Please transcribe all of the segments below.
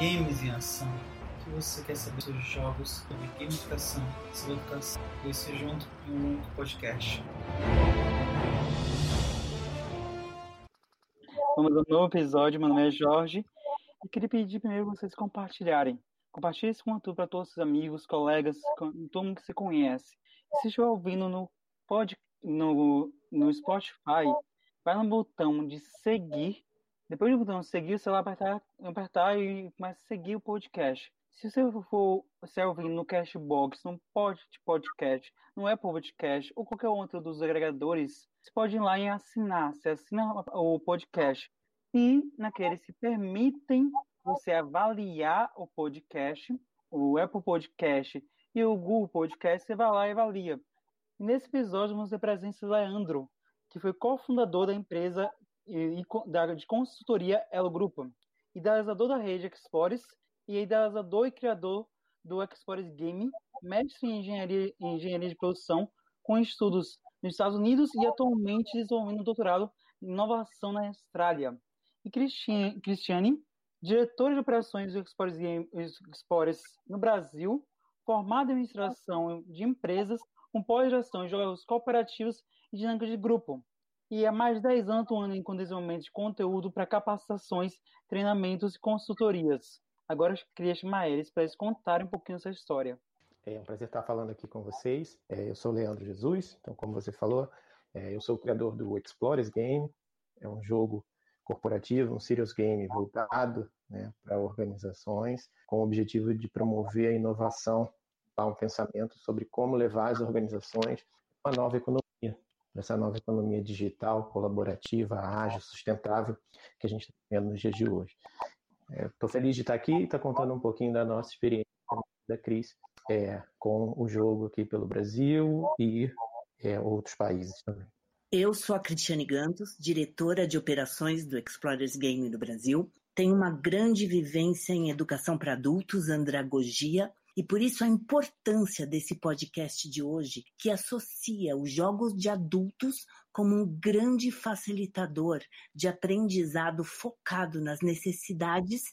Games em ação. Se você quer saber sobre jogos, sobre gamificação, sobre educação, esse junto em um único podcast. Vamos ao novo episódio. Meu nome é Jorge e queria pedir primeiro vocês compartilharem. Compartilhe esse conteúdo para todos os amigos, colegas, todo mundo que você conhece. E se estiver ouvindo no, pod, no, no Spotify, vai no botão de seguir. Depois do botão seguir, você vai apertar, apertar e começa a seguir o podcast. Se você for se ouvindo no Cashbox, no Pod Podcast, no Apple Podcast ou qualquer outro dos agregadores, você pode ir lá e assinar. Você assina o podcast. E naqueles se permitem você avaliar o podcast, o Apple Podcast e o Google Podcast, você vai lá e avalia. Nesse episódio vamos ter presença do Leandro, que foi cofundador da empresa e, de consultoria Elo Grupo, idealizador da rede Explores e idealizador e criador do Explores Game, mestre em engenharia, em engenharia de produção, com estudos nos Estados Unidos e atualmente desenvolvendo um doutorado em inovação na Austrália. E Cristiane, Cristiane diretor de operações do Explores, Game, Explores no Brasil, formado em administração de empresas, com pós-gestão em jogos cooperativos e dinâmica de grupo. E há mais de 10 anos atuando em desenvolvimento de conteúdo para capacitações, treinamentos e consultorias. Agora eu queria chamar eles para eles contarem um pouquinho essa história. É um prazer estar falando aqui com vocês. É, eu sou Leandro Jesus, então, como você falou, é, eu sou o criador do Explorers Game. É um jogo corporativo, um serious game voltado né, para organizações, com o objetivo de promover a inovação, um pensamento sobre como levar as organizações a uma nova economia, essa nova economia digital, colaborativa, ágil, sustentável que a gente está vendo nos dias de hoje. Estou é, feliz de estar aqui e estar contando um pouquinho da nossa experiência da Cris é, com o jogo aqui pelo Brasil e é, outros países também. Eu sou a Cristiane Gantos, diretora de operações do Explorers Game no Brasil. Tenho uma grande vivência em educação para adultos, andragogia, e por isso a importância desse podcast de hoje, que associa os jogos de adultos como um grande facilitador de aprendizado focado nas necessidades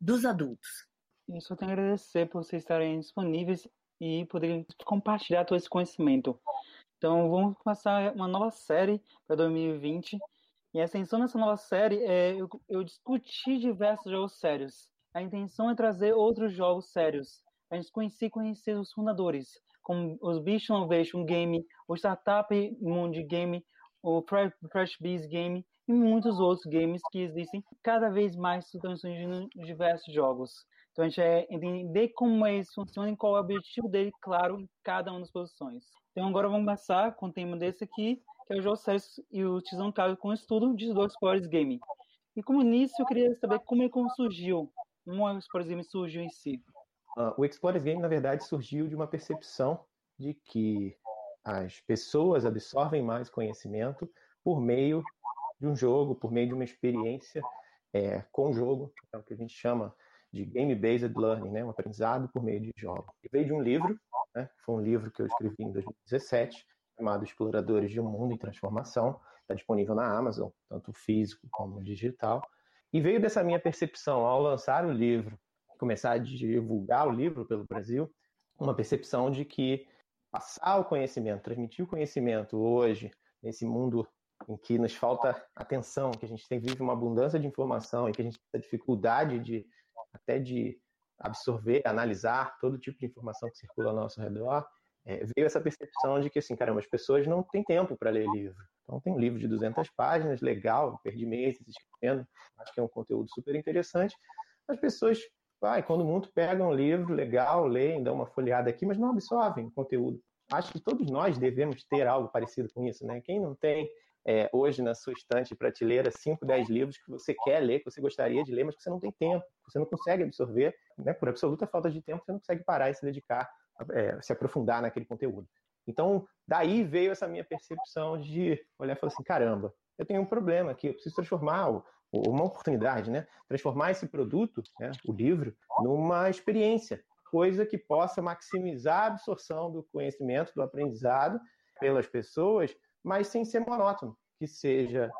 dos adultos. Eu só tenho a agradecer por vocês estarem disponíveis e poderem compartilhar todo esse conhecimento. Então, vamos começar uma nova série para 2020. E a intenção dessa nova série é eu, eu discutir diversos jogos sérios. A intenção é trazer outros jogos sérios. A gente conhecer conhecer os fundadores, como os Beach Innovation Game, o Startup Mundi Game, o Fresh Bees Game e muitos outros games que existem cada vez mais estão surgindo diversos jogos. Então a gente é entender como eles funcionam e qual é o objetivo dele, claro, em cada uma das posições. Então agora vamos começar com o tema desse aqui, que é o jogo César e o Tizão Caso com o estudo de Dois Explorers Game. E como início, eu queria saber como ele surgiu, como o Explorers Game surgiu em si. Uh, o Explorers Game, na verdade, surgiu de uma percepção de que as pessoas absorvem mais conhecimento por meio de um jogo, por meio de uma experiência é, com o jogo, é o que a gente chama de game-based learning, né, um aprendizado por meio de jogos. E veio de um livro né? Foi um livro que eu escrevi em 2017, chamado Exploradores de um Mundo em Transformação. Está disponível na Amazon, tanto físico como digital. E veio dessa minha percepção ao lançar o livro, começar a divulgar o livro pelo Brasil, uma percepção de que passar o conhecimento, transmitir o conhecimento hoje nesse mundo em que nos falta atenção, que a gente tem vive uma abundância de informação e que a gente tem dificuldade de até de absorver, analisar todo tipo de informação que circula ao nosso redor, é, veio essa percepção de que, assim, caramba, as pessoas não têm tempo para ler livro. Então, tem um livro de 200 páginas, legal, perdi meses escrevendo, acho que é um conteúdo super interessante. As pessoas, vai, quando muito, pegam um livro legal, leem, dão uma folheada aqui, mas não absorvem o conteúdo. Acho que todos nós devemos ter algo parecido com isso, né? Quem não tem é, hoje na sua estante prateleira 5, 10 livros que você quer ler, que você gostaria de ler, mas que você não tem tempo, você não consegue absorver, né? por absoluta falta de tempo, você não consegue parar e se dedicar, é, se aprofundar naquele conteúdo. Então, daí veio essa minha percepção de olhar e falar assim: caramba, eu tenho um problema aqui, eu preciso transformar uma oportunidade, né? Transformar esse produto, né, o livro, numa experiência, coisa que possa maximizar a absorção do conhecimento, do aprendizado pelas pessoas mas sem ser monótono, que seja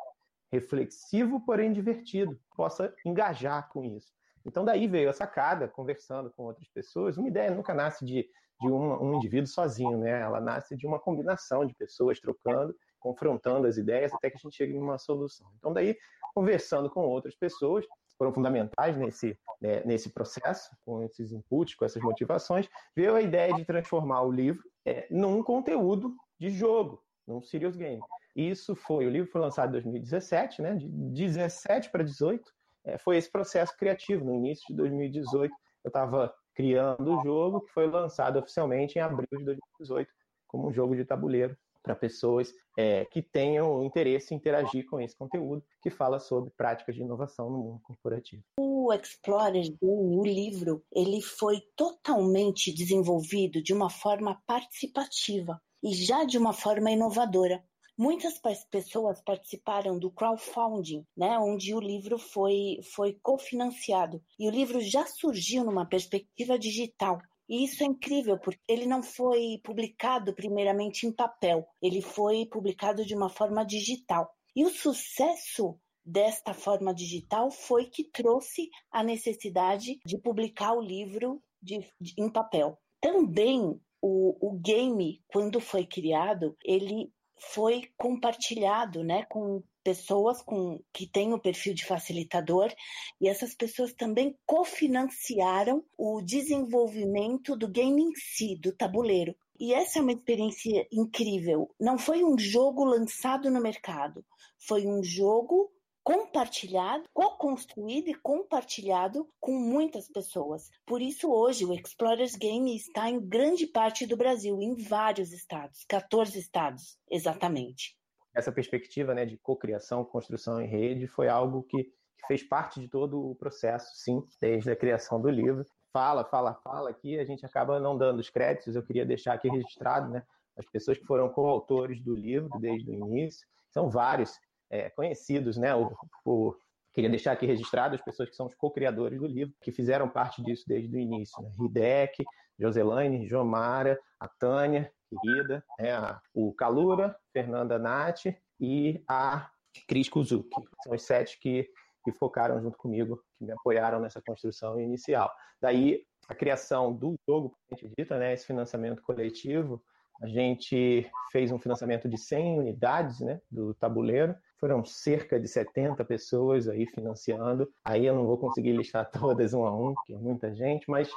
reflexivo, porém divertido, possa engajar com isso. Então daí veio a sacada, conversando com outras pessoas. Uma ideia nunca nasce de, de um, indivíduo sozinho, né? Ela nasce de uma combinação de pessoas trocando, confrontando as ideias até que a gente chegue numa solução. Então daí, conversando com outras pessoas, foram fundamentais nesse, né, nesse processo, com esses inputs, com essas motivações, veio a ideia de transformar o livro é, num conteúdo de jogo, num serious game. Isso foi, o livro foi lançado em 2017, né? De 17 para 18, é, foi esse processo criativo. No início de 2018, eu estava criando o jogo, que foi lançado oficialmente em abril de 2018, como um jogo de tabuleiro para pessoas é, que tenham interesse em interagir com esse conteúdo, que fala sobre práticas de inovação no mundo corporativo. O Explorer o livro, ele foi totalmente desenvolvido de uma forma participativa e já de uma forma inovadora. Muitas pessoas participaram do crowdfunding, né, onde o livro foi, foi cofinanciado. E o livro já surgiu numa perspectiva digital. E isso é incrível, porque ele não foi publicado primeiramente em papel, ele foi publicado de uma forma digital. E o sucesso desta forma digital foi que trouxe a necessidade de publicar o livro de, de, em papel. Também o, o game, quando foi criado, ele foi compartilhado né, com pessoas com, que têm o perfil de facilitador e essas pessoas também cofinanciaram o desenvolvimento do game em si, do tabuleiro. E essa é uma experiência incrível. Não foi um jogo lançado no mercado, foi um jogo compartilhado, co-construído e compartilhado com muitas pessoas. Por isso, hoje, o Explorers Game está em grande parte do Brasil, em vários estados, 14 estados, exatamente. Essa perspectiva né, de cocriação, construção em rede foi algo que, que fez parte de todo o processo, sim, desde a criação do livro. Fala, fala, fala aqui, a gente acaba não dando os créditos, eu queria deixar aqui registrado, né? As pessoas que foram coautores do livro desde o início, são vários, é, conhecidos, né? O, o, queria deixar aqui registrado as pessoas que são os co-criadores do livro, que fizeram parte disso desde o início. Né? Hidek, Joselaine, Jomara, a Tânia, querida, né? o Calura, Fernanda Nati e a Cris Kuzuki. São os sete que, que focaram junto comigo, que me apoiaram nessa construção inicial. Daí, a criação do jogo, a gente dita, né? esse financiamento coletivo, a gente fez um financiamento de 100 unidades né, do tabuleiro. Foram cerca de 70 pessoas aí financiando. Aí eu não vou conseguir listar todas um a um, porque é muita gente, mas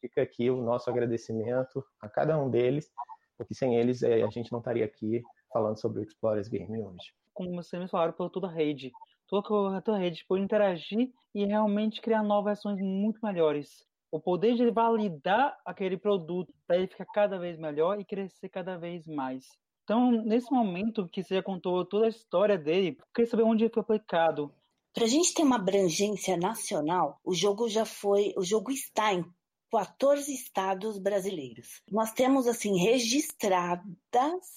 fica aqui o nosso agradecimento a cada um deles, porque sem eles é, a gente não estaria aqui falando sobre o Explorers Game hoje. Como vocês me falaram, por toda a rede. Toda a rede por interagir e realmente criar novas ações muito melhores o poder de validar aquele produto para ele ficar cada vez melhor e crescer cada vez mais. Então, nesse momento que você já contou toda a história dele, queria saber onde ele foi aplicado. Para a gente ter uma abrangência nacional, o jogo já foi, o jogo está em 14 estados brasileiros. Nós temos, assim, registradas,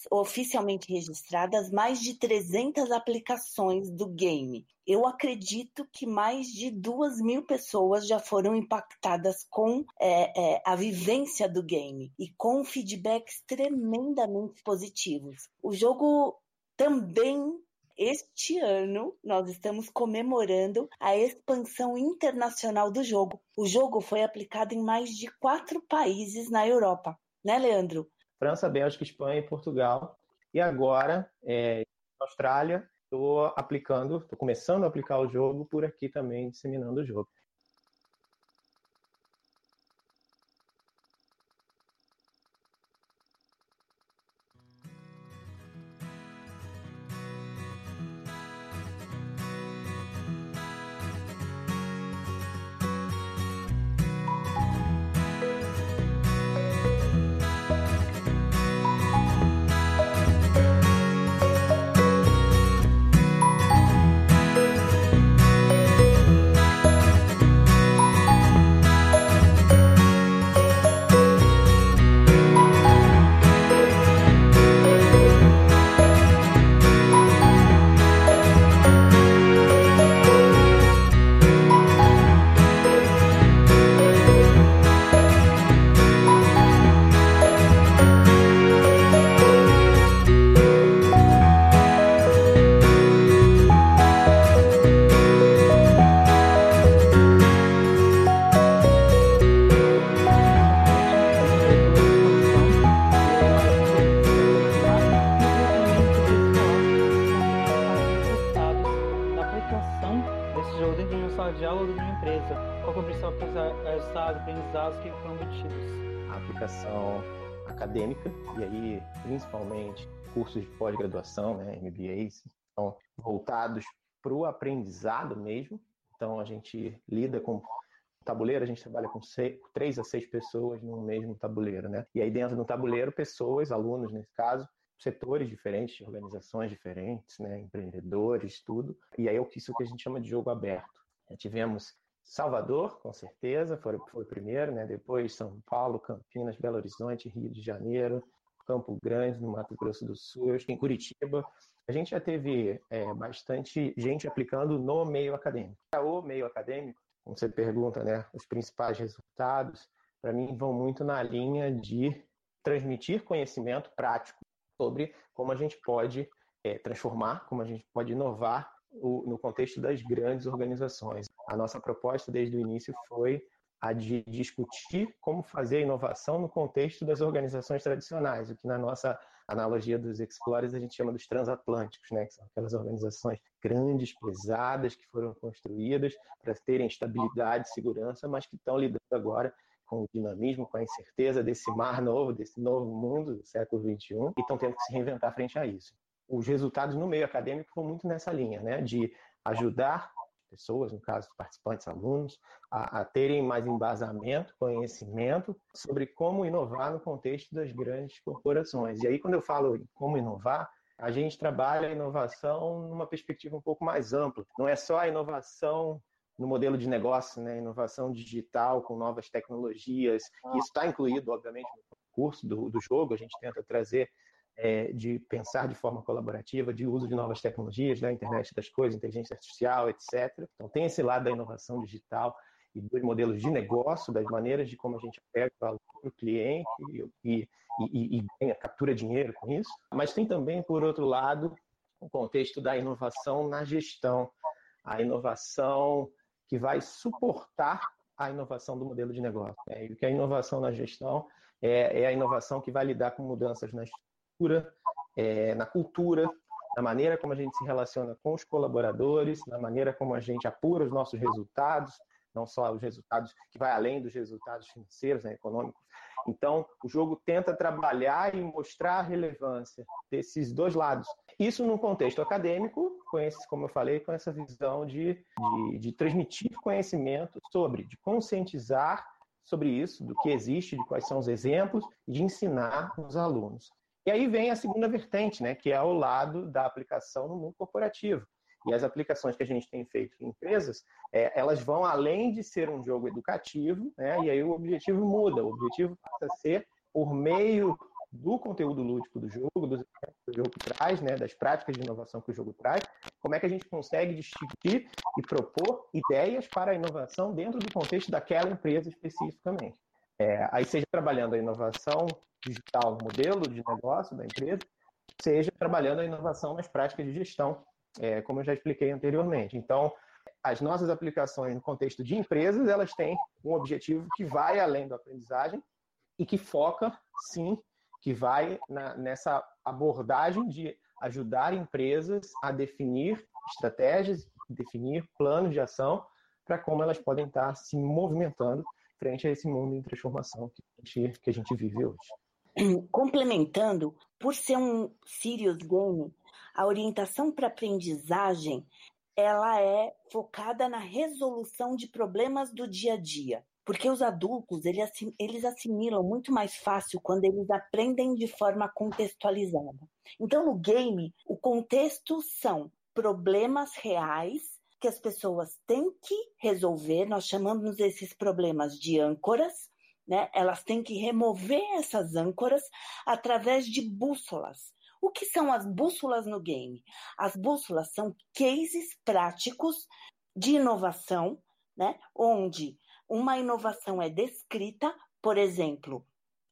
oficialmente registradas, mais de 300 aplicações do game. Eu acredito que mais de duas mil pessoas já foram impactadas com é, é, a vivência do game e com feedbacks tremendamente positivos. O jogo também este ano, nós estamos comemorando a expansão internacional do jogo. O jogo foi aplicado em mais de quatro países na Europa, né, Leandro? França, Bélgica, Espanha e Portugal. E agora, é, Austrália, estou aplicando, estou começando a aplicar o jogo por aqui também, disseminando o jogo. Acadêmica, e aí principalmente cursos de pós-graduação, né, MBAs, são voltados para o aprendizado mesmo. Então a gente lida com tabuleiro, a gente trabalha com seis, três a seis pessoas no mesmo tabuleiro, né? E aí dentro do tabuleiro, pessoas, alunos nesse caso, setores diferentes, organizações diferentes, né? empreendedores, tudo. E aí é isso que a gente chama de jogo aberto. Tivemos Salvador, com certeza, foi, foi o primeiro, né? Depois São Paulo, Campinas, Belo Horizonte, Rio de Janeiro, Campo Grande, no Mato Grosso do Sul, em Curitiba. A gente já teve é, bastante gente aplicando no meio acadêmico. O meio acadêmico, como você pergunta, né? Os principais resultados, para mim, vão muito na linha de transmitir conhecimento prático sobre como a gente pode é, transformar, como a gente pode inovar no contexto das grandes organizações. A nossa proposta desde o início foi a de discutir como fazer inovação no contexto das organizações tradicionais, o que na nossa analogia dos Explorers a gente chama dos transatlânticos, né? que são aquelas organizações grandes, pesadas, que foram construídas para terem estabilidade segurança, mas que estão lidando agora com o dinamismo, com a incerteza desse mar novo, desse novo mundo do século XXI, e estão tendo que se reinventar frente a isso os resultados no meio acadêmico vão muito nessa linha, né, de ajudar pessoas, no caso participantes, alunos, a, a, terem mais embasamento, conhecimento sobre como inovar no contexto das grandes corporações. E aí, quando eu falo em como inovar, a gente trabalha a inovação numa perspectiva um pouco mais ampla. Não é só a inovação no modelo de negócio, né? inovação digital com novas tecnologias. Isso está incluído, obviamente, no curso do, do jogo. A gente tenta trazer é, de pensar de forma colaborativa, de uso de novas tecnologias, da né, internet das coisas, inteligência artificial, etc. Então tem esse lado da inovação digital e dos modelos de negócio, das maneiras de como a gente pega valor para o cliente e, e, e, e ganha, captura dinheiro com isso. Mas tem também, por outro lado, o contexto da inovação na gestão, a inovação que vai suportar a inovação do modelo de negócio. Né? E o que é inovação na gestão é, é a inovação que vai lidar com mudanças nas estrutura, é, na cultura, na maneira como a gente se relaciona com os colaboradores, na maneira como a gente apura os nossos resultados, não só os resultados que vai além dos resultados financeiros, né, econômicos. Então, o jogo tenta trabalhar e mostrar a relevância desses dois lados. Isso num contexto acadêmico, com esse, como eu falei, com essa visão de, de, de transmitir conhecimento sobre, de conscientizar sobre isso, do que existe, de quais são os exemplos, de ensinar os alunos. E aí vem a segunda vertente, né, que é ao lado da aplicação no mundo corporativo. E as aplicações que a gente tem feito em empresas, é, elas vão além de ser um jogo educativo, né, e aí o objetivo muda. O objetivo passa a ser, por meio do conteúdo lúdico do jogo, do que o jogo traz, né, das práticas de inovação que o jogo traz, como é que a gente consegue distinguir e propor ideias para a inovação dentro do contexto daquela empresa especificamente. É, aí seja trabalhando a inovação digital modelo de negócio da empresa, seja trabalhando a inovação nas práticas de gestão, é, como eu já expliquei anteriormente. Então, as nossas aplicações no contexto de empresas, elas têm um objetivo que vai além da aprendizagem e que foca, sim, que vai na, nessa abordagem de ajudar empresas a definir estratégias, definir planos de ação para como elas podem estar se movimentando frente a esse mundo em transformação que a gente, que a gente vive hoje. Complementando, por ser um serious game, a orientação para aprendizagem ela é focada na resolução de problemas do dia a dia. Porque os adultos, eles assimilam muito mais fácil quando eles aprendem de forma contextualizada. Então, no game, o contexto são problemas reais que as pessoas têm que resolver. Nós chamamos esses problemas de âncoras, né? Elas têm que remover essas âncoras através de bússolas. O que são as bússolas no game? As bússolas são cases práticos de inovação, né? onde uma inovação é descrita, por exemplo,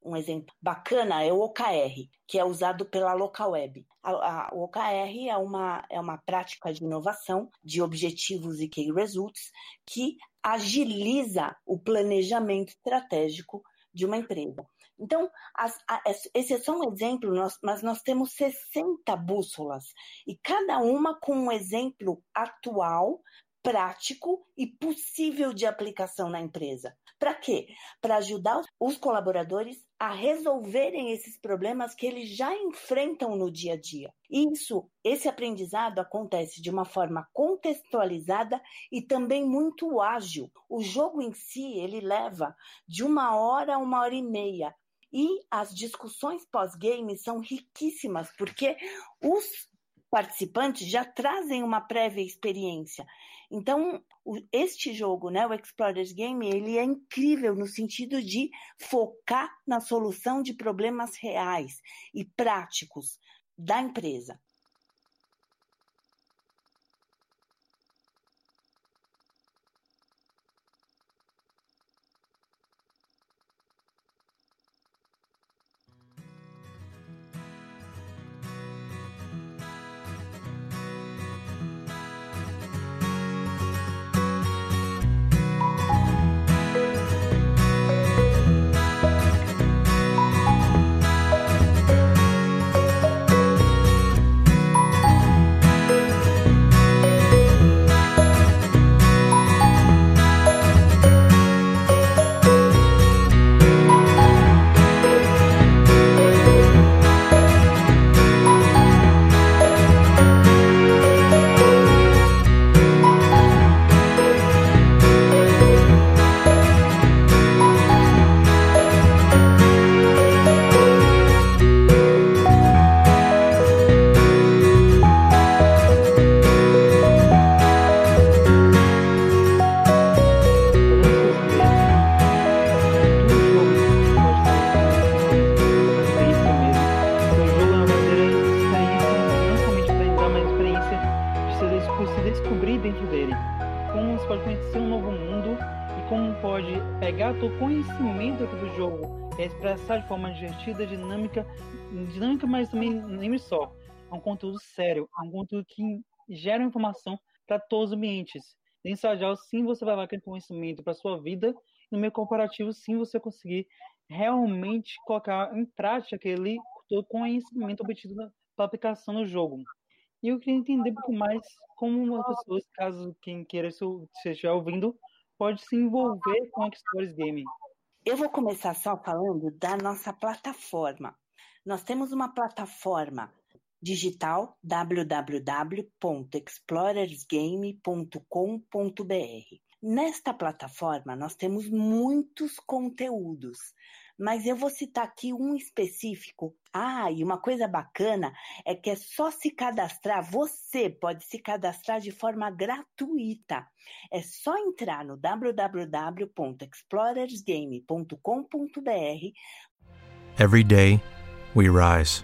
um exemplo bacana é o OKR, que é usado pela Local Web. A, a, o OKR é uma, é uma prática de inovação de objetivos e key results que agiliza o planejamento estratégico de uma empresa. Então, as, a, esse é só um exemplo, nós, mas nós temos 60 bússolas, e cada uma com um exemplo atual, prático e possível de aplicação na empresa. Para quê? Para ajudar os colaboradores a resolverem esses problemas que eles já enfrentam no dia a dia. Isso, esse aprendizado acontece de uma forma contextualizada e também muito ágil. O jogo em si, ele leva de uma hora a uma hora e meia. E as discussões pós-game são riquíssimas, porque os participantes já trazem uma prévia experiência. Então, o, este jogo, né, o Explorers Game, ele é incrível no sentido de focar na solução de problemas reais e práticos da empresa. É um conteúdo sério, é um conteúdo que gera informação para todos os ambientes. Em Sajal, sim, você vai aquele conhecimento para sua vida. No meio corporativo, sim, você conseguir realmente colocar em prática aquele conhecimento obtido para aplicação no jogo. E eu queria entender um pouco mais como as pessoas, caso quem queira estiver ouvindo, pode se envolver com a Stories Gaming. Eu vou começar só falando da nossa plataforma. Nós temos uma plataforma digital www.explorersgame.com.br. Nesta plataforma, nós temos muitos conteúdos, mas eu vou citar aqui um específico. Ah, e uma coisa bacana é que é só se cadastrar, você pode se cadastrar de forma gratuita. É só entrar no www.explorersgame.com.br. Every day we rise,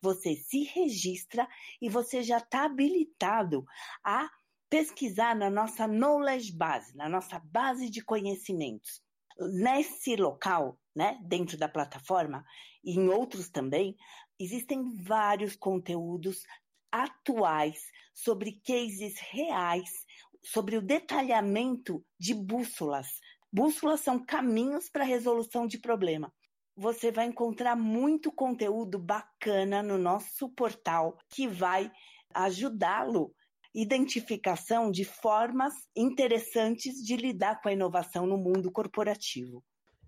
Você se registra e você já está habilitado a pesquisar na nossa knowledge base, na nossa base de conhecimentos. Nesse local, né, dentro da plataforma e em outros também, existem vários conteúdos atuais sobre cases reais, sobre o detalhamento de bússolas. Bússolas são caminhos para a resolução de problema você vai encontrar muito conteúdo bacana no nosso portal que vai ajudá-lo identificação de formas interessantes de lidar com a inovação no mundo corporativo.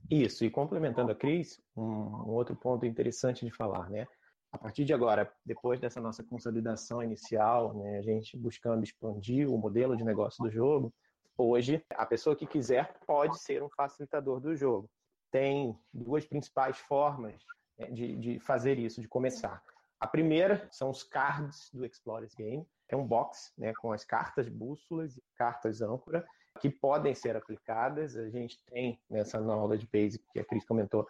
Isso, e complementando a Cris, um, um, outro ponto interessante de falar, né? A partir de agora, depois dessa nossa consolidação inicial, né, a gente buscando expandir o modelo de negócio do jogo, hoje a pessoa que quiser pode ser um facilitador do jogo tem duas principais formas né, de, de fazer isso, de começar. A primeira são os cards do Explorers Game. É um box né, com as cartas bússolas e cartas âncora que podem ser aplicadas. A gente tem nessa knowledge base que a Cris comentou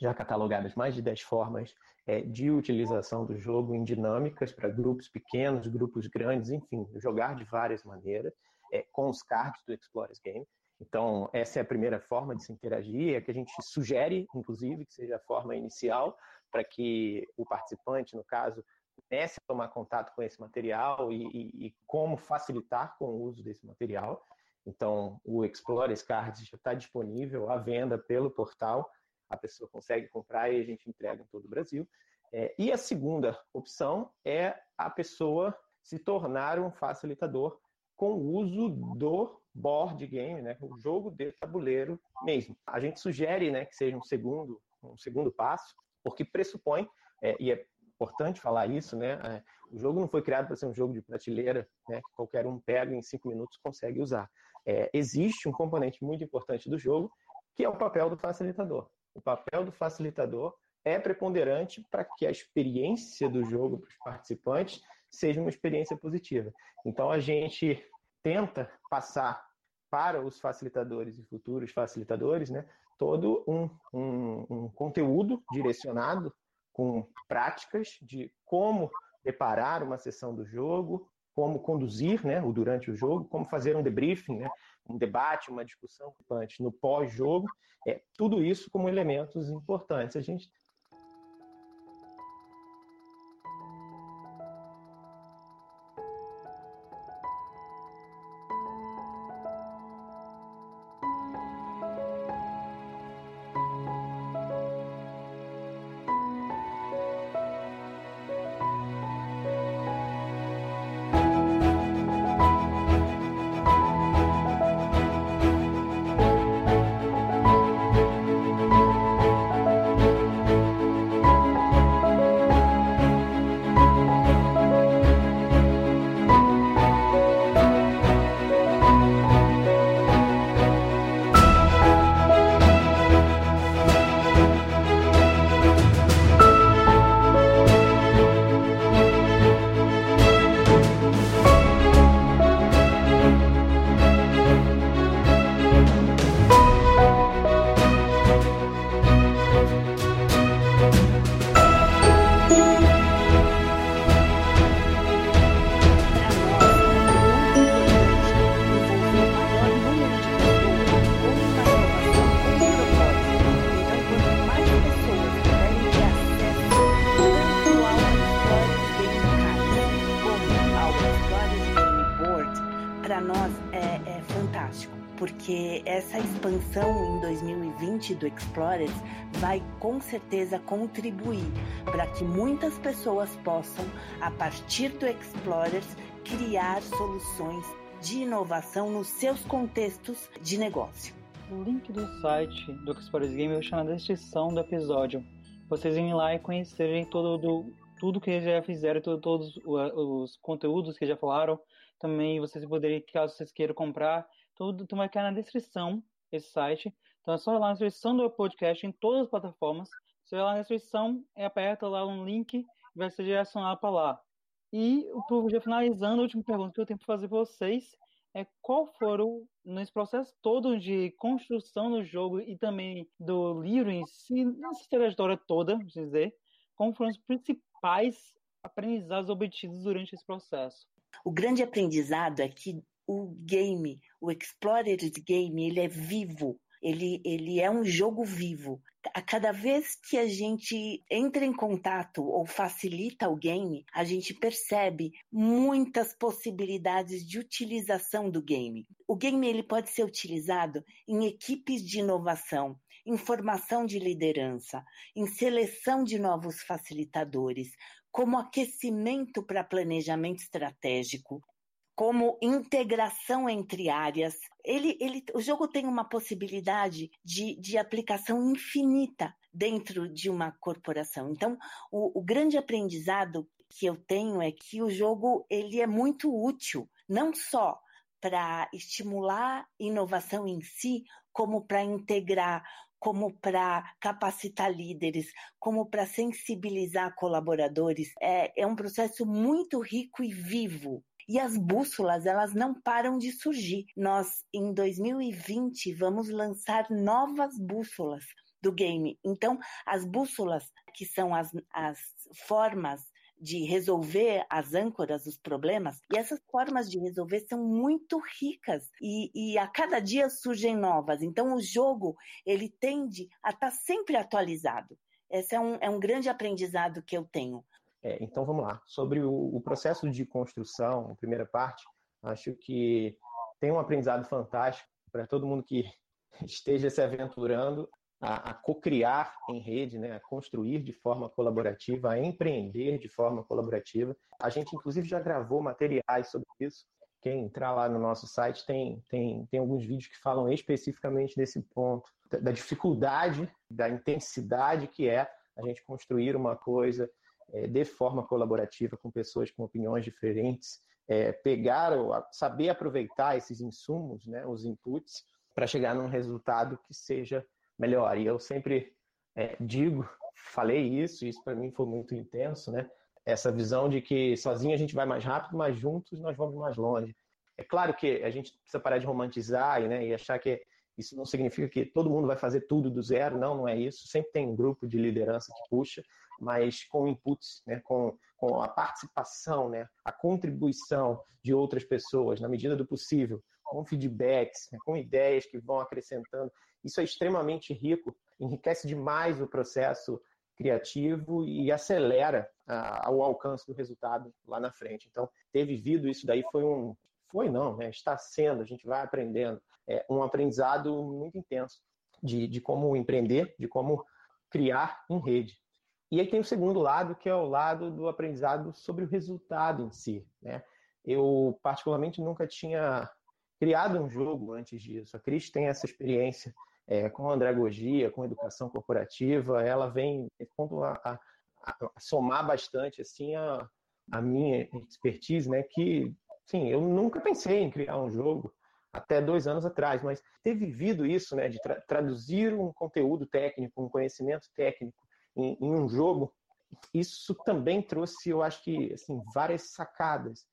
já catalogadas mais de 10 formas é, de utilização do jogo em dinâmicas para grupos pequenos, grupos grandes, enfim, jogar de várias maneiras é, com os cards do Explorers Game. Então, essa é a primeira forma de se interagir, é que a gente sugere, inclusive, que seja a forma inicial, para que o participante, no caso, comece a tomar contato com esse material e, e, e como facilitar com o uso desse material. Então, o Explore Cards já está disponível à venda pelo portal, a pessoa consegue comprar e a gente entrega em todo o Brasil. É, e a segunda opção é a pessoa se tornar um facilitador com o uso do board game, né, o jogo de tabuleiro mesmo. A gente sugere, né, que seja um segundo, um segundo passo, porque pressupõe é, e é importante falar isso, né? É, o jogo não foi criado para ser um jogo de prateleira, né? Que qualquer um pega em cinco minutos consegue usar. É, existe um componente muito importante do jogo que é o papel do facilitador. O papel do facilitador é preponderante para que a experiência do jogo para os participantes seja uma experiência positiva. Então a gente tenta passar para os facilitadores e futuros facilitadores, né, todo um, um, um conteúdo direcionado com práticas de como preparar uma sessão do jogo, como conduzir né, o durante o jogo, como fazer um debriefing, né, um debate, uma discussão no pós-jogo, é, tudo isso como elementos importantes. A gente porque essa expansão em 2020 do Explorers vai com certeza contribuir para que muitas pessoas possam, a partir do Explorers, criar soluções de inovação nos seus contextos de negócio. O link do site do Explorers Game eu deixar na descrição do episódio. Vocês irem lá e conhecerem todo do, tudo que já fizeram, todo, todos os conteúdos que já falaram. Também vocês poderiam, caso vocês queiram comprar, tudo vai ficar na descrição esse site. Então é só ir lá na descrição do podcast em todas as plataformas. Você vai lá na descrição, e aperta lá um link e vai ser direcionado para lá. E já finalizando, a última pergunta que eu tenho para fazer para vocês é qual foram, nesse processo todo de construção do jogo e também do livro em si, nessa trajetória toda, vamos dizer, como foram os principais aprendizados obtidos durante esse processo? O grande aprendizado é que o game, o Explorers Game, ele é vivo. Ele, ele é um jogo vivo. A cada vez que a gente entra em contato ou facilita o game, a gente percebe muitas possibilidades de utilização do game. O game ele pode ser utilizado em equipes de inovação, em formação de liderança, em seleção de novos facilitadores, como aquecimento para planejamento estratégico, como integração entre áreas. Ele, ele, o jogo tem uma possibilidade de, de aplicação infinita dentro de uma corporação. Então, o, o grande aprendizado que eu tenho é que o jogo ele é muito útil, não só para estimular inovação em si, como para integrar, como para capacitar líderes, como para sensibilizar colaboradores. É, é um processo muito rico e vivo e as bússolas, elas não param de surgir. Nós, em 2020, vamos lançar novas bússolas do game. Então, as bússolas, que são as, as formas de resolver as âncoras, os problemas, e essas formas de resolver são muito ricas e, e, a cada dia surgem novas. Então o jogo ele tende a estar tá sempre atualizado. Esse é um, é um grande aprendizado que eu tenho. É, então vamos lá. Sobre o, o, processo de construção, primeira parte, acho que tem um aprendizado fantástico para todo mundo que esteja se aventurando a, a co-criar em rede, né, a construir de forma colaborativa, a empreender de forma colaborativa. A gente, inclusive, já gravou materiais sobre isso. Quem entrar lá no nosso site tem, tem, tem alguns vídeos que falam especificamente desse ponto, da dificuldade, da intensidade que é a gente construir uma coisa é, de forma colaborativa com pessoas com opiniões diferentes, é, pegar, saber aproveitar esses insumos, né, os inputs, para chegar num resultado que seja melhor. E eu sempre é, digo, falei isso, isso para mim foi muito intenso, né? Essa visão de que sozinho a gente vai mais rápido, mas juntos nós vamos mais longe. É claro que a gente precisa parar de romantizar né, e achar que isso não significa que todo mundo vai fazer tudo do zero, não, não é isso. Sempre tem um grupo de liderança que puxa, mas com inputs, né, com, com a participação, né, a contribuição de outras pessoas, na medida do possível, com feedbacks, né, com ideias que vão acrescentando. Isso é extremamente rico, enriquece demais o processo criativo e acelera ah, o alcance do resultado lá na frente. Então, ter vivido isso daí foi um. Foi não, né? Está sendo, a gente vai aprendendo. É um aprendizado muito intenso de, de como empreender, de como criar em rede. E aí tem o segundo lado, que é o lado do aprendizado sobre o resultado em si. Né? Eu, particularmente, nunca tinha criado um jogo antes disso. A Cris tem essa experiência é, com andragogia, com educação corporativa. Ela vem a, a, a somar bastante assim a, a minha expertise, né? Que, sim, eu nunca pensei em criar um jogo até dois anos atrás, mas ter vivido isso, né? De tra traduzir um conteúdo técnico, um conhecimento técnico em, em um jogo, isso também trouxe, eu acho que, assim, várias sacadas.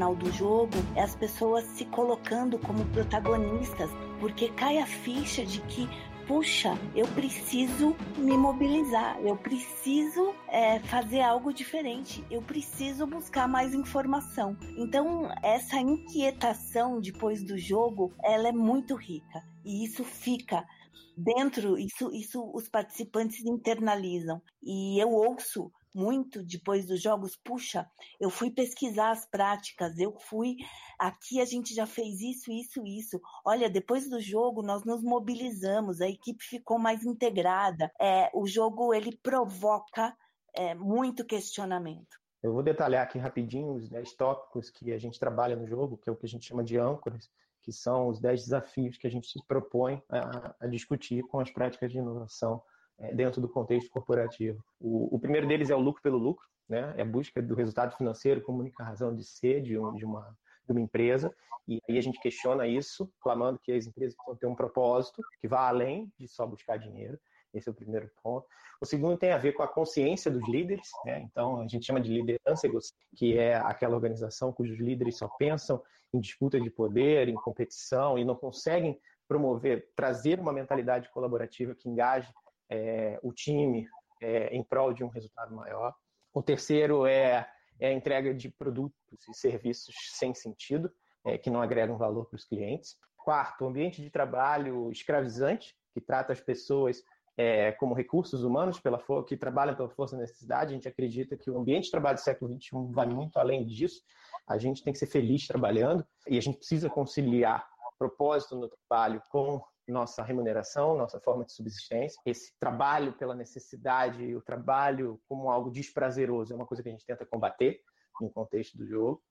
Final do jogo é as pessoas se colocando como protagonistas, porque cai a ficha de que puxa, eu preciso me mobilizar, eu preciso é, fazer algo diferente, eu preciso buscar mais informação. Então, essa inquietação depois do jogo, ela é muito rica e isso fica dentro, isso, isso os participantes internalizam. E eu ouço muito depois dos jogos, puxa, eu fui pesquisar as práticas, eu fui, aqui a gente já fez isso, isso, isso. Olha, depois do jogo nós nos mobilizamos, a equipe ficou mais integrada. É, o jogo ele provoca é, muito questionamento. Eu vou detalhar aqui rapidinho os 10 tópicos que a gente trabalha no jogo, que é o que a gente chama de âncoras, que são os 10 desafios que a gente se propõe a, a discutir com as práticas de inovação dentro do contexto corporativo. O, o, primeiro deles é o lucro pelo lucro, né? é a busca do resultado financeiro como única razão de ser de, um, de, uma, de uma empresa, e aí a gente questiona isso, clamando que as empresas precisam ter um propósito que vá além de só buscar dinheiro. Esse é o primeiro ponto. O segundo tem a ver com a consciência dos líderes, né? então a gente chama de liderança que é aquela organização cujos líderes só pensam em disputa de poder, em competição e não conseguem promover, trazer uma mentalidade colaborativa que engaje é, o time é, em prol de um resultado maior. O terceiro é, é a entrega de produtos e serviços sem sentido, é, que não agregam valor para os clientes. Quarto, ambiente de trabalho escravizante, que trata as pessoas é, como recursos humanos pela que trabalham pela força da necessidade. A gente acredita que o ambiente de trabalho do século XXI vai muito além disso. A gente tem que ser feliz trabalhando e a gente precisa conciliar propósito no trabalho com nossa remuneração, nossa forma de subsistência. Esse trabalho pela necessidade, o trabalho como algo desprazeroso, é uma coisa que a gente tenta combater no contexto do jogo.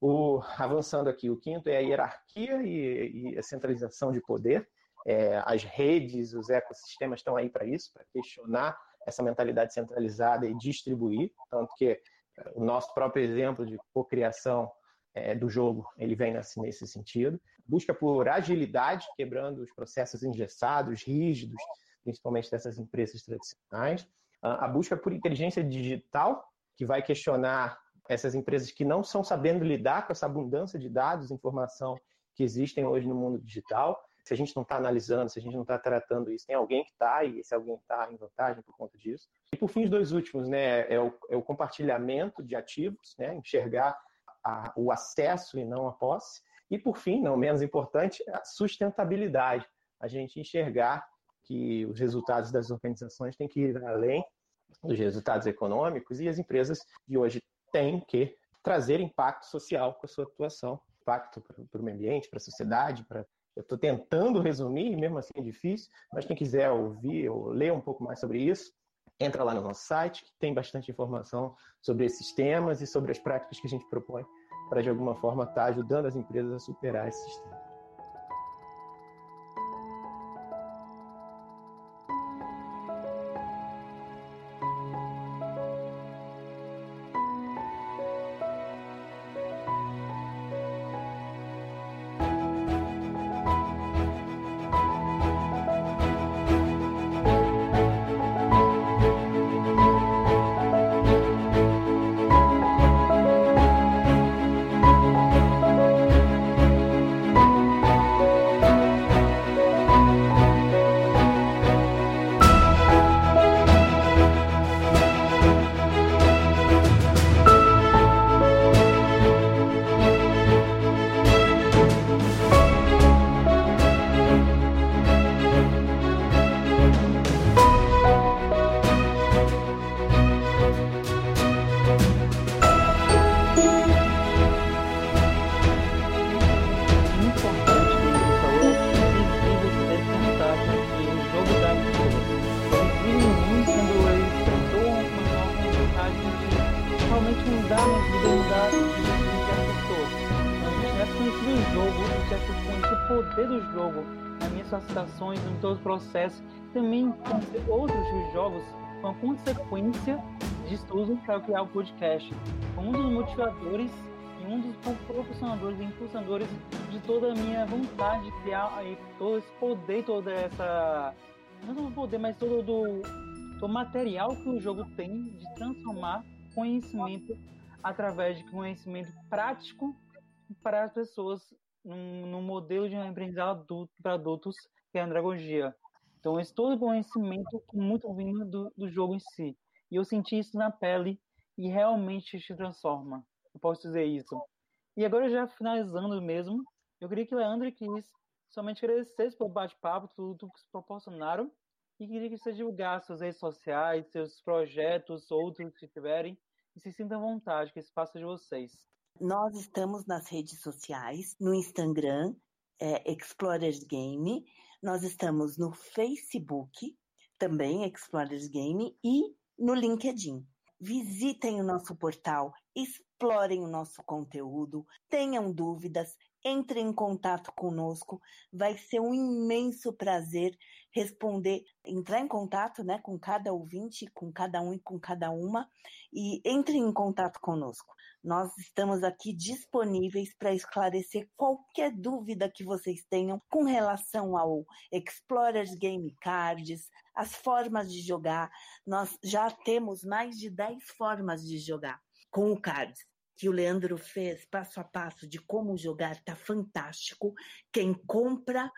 O, avançando aqui, o quinto é a hierarquia e, e a centralização de poder. É, as redes, os ecossistemas estão aí para isso, para questionar essa mentalidade centralizada e distribuir. Tanto que é, o nosso próprio exemplo de cocriação é, do jogo ele vem nesse, nesse sentido busca por agilidade, quebrando os processos engessados, rígidos, principalmente dessas empresas tradicionais. A busca por inteligência digital, que vai questionar essas empresas que não estão sabendo lidar com essa abundância de dados, informação que existem hoje no mundo digital. Se a gente não está analisando, se a gente não está tratando isso, tem alguém que está e esse alguém está em vantagem por conta disso. E por fim, os dois últimos, né, é o, é o compartilhamento de ativos, né, enxergar a, o acesso e não a posse, e, por fim, não menos importante, a sustentabilidade. A gente enxergar que os resultados das organizações têm que ir além dos resultados econômicos e as empresas de hoje têm que trazer impacto social com a sua atuação, impacto para o meio ambiente, para a sociedade. Eu estou tentando resumir, mesmo assim é difícil, mas quem quiser ouvir ou ler um pouco mais sobre isso, entra lá no nosso site, que tem bastante informação sobre esses temas e sobre as práticas que a gente propõe para de alguma forma estar tá ajudando as empresas a superar esse sistema. Processo também outros jogos uma consequência de estudo para criar o podcast. Um dos motivadores e um dos proporcionadores e impulsionadores de toda a minha vontade de criar aí, todo esse poder, toda essa. Não poder, mas todo o, todo o material que o jogo tem de transformar conhecimento através de conhecimento prático para as pessoas num, modelo de aprendizado para adultos que é a andragogia. Então, esse todo conhecimento muito vindo do, do jogo em si. E eu senti isso na pele e realmente te transforma. Eu posso dizer isso. E agora, já finalizando mesmo, eu queria que o Leandro e Cris somente agradecesse pelo bate-papo, tudo que se proporcionaram, e queria que você divulgasse suas redes sociais, seus projetos, outros que tiverem, e se sinta à vontade, que esse espaço é de vocês. Nós estamos nas redes sociais, no Instagram, é Explorers Game, nós estamos no Facebook, também Explorers Game, e no LinkedIn. Visitem o nosso portal, explorem o nosso conteúdo, tenham dúvidas, entre em contato conosco. Vai ser um imenso prazer responder, entrar em contato né, com cada ouvinte, com cada um e com cada uma, e entre em contato conosco. Nós estamos aqui disponíveis para esclarecer qualquer dúvida que vocês tenham com relação ao Explorers Game Cards, as formas de jogar. Nós já temos mais de 10 formas de jogar com o Cards que o Leandro fez passo a passo de como jogar está fantástico. Quem compra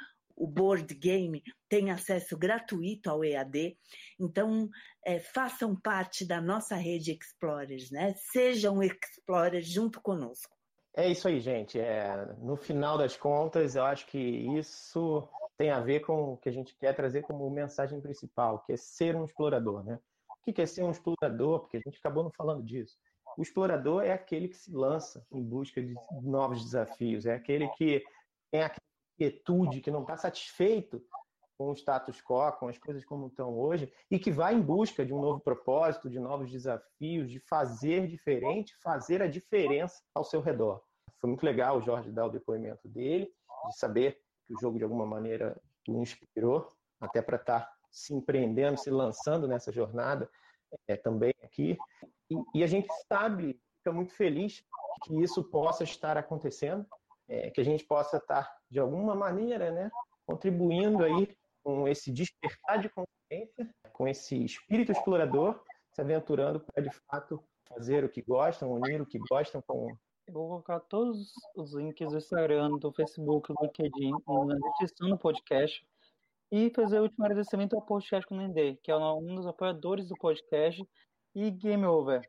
o board game tem acesso gratuito ao EAD. Então, é, façam parte da nossa rede Explorers, né? Sejam Explorers junto conosco. É isso aí, gente. É, no final das contas, eu acho que isso tem a ver com o que a gente quer trazer como mensagem principal, que é ser um explorador, né? O que é ser um explorador? Porque a gente acabou não falando disso. O explorador é aquele que se lança em busca de novos desafios, é aquele que tem aquela inquietude, que não está satisfeito com o status quo, com as coisas como estão hoje, e que vai em busca de um novo propósito, de novos desafios, de fazer diferente, fazer a diferença ao seu redor. Foi muito legal o Jorge dar o depoimento dele, de saber que o jogo de alguma maneira o inspirou, até para estar tá se empreendendo, se lançando nessa jornada é, também aqui. E, e, a gente sabe, fica muito feliz que isso possa estar acontecendo, é, que a gente possa estar, de alguma maneira, né, contribuindo aí com esse despertar de consciência, com esse espírito explorador, se aventurando para, de fato, fazer o que gostam, unir o que gostam com... Eu vou colocar todos os links do Instagram, do Facebook, do LinkedIn, na descrição do podcast, e fazer o último agradecimento ao podcast com o Nendê, que é um dos apoiadores do podcast, e game over.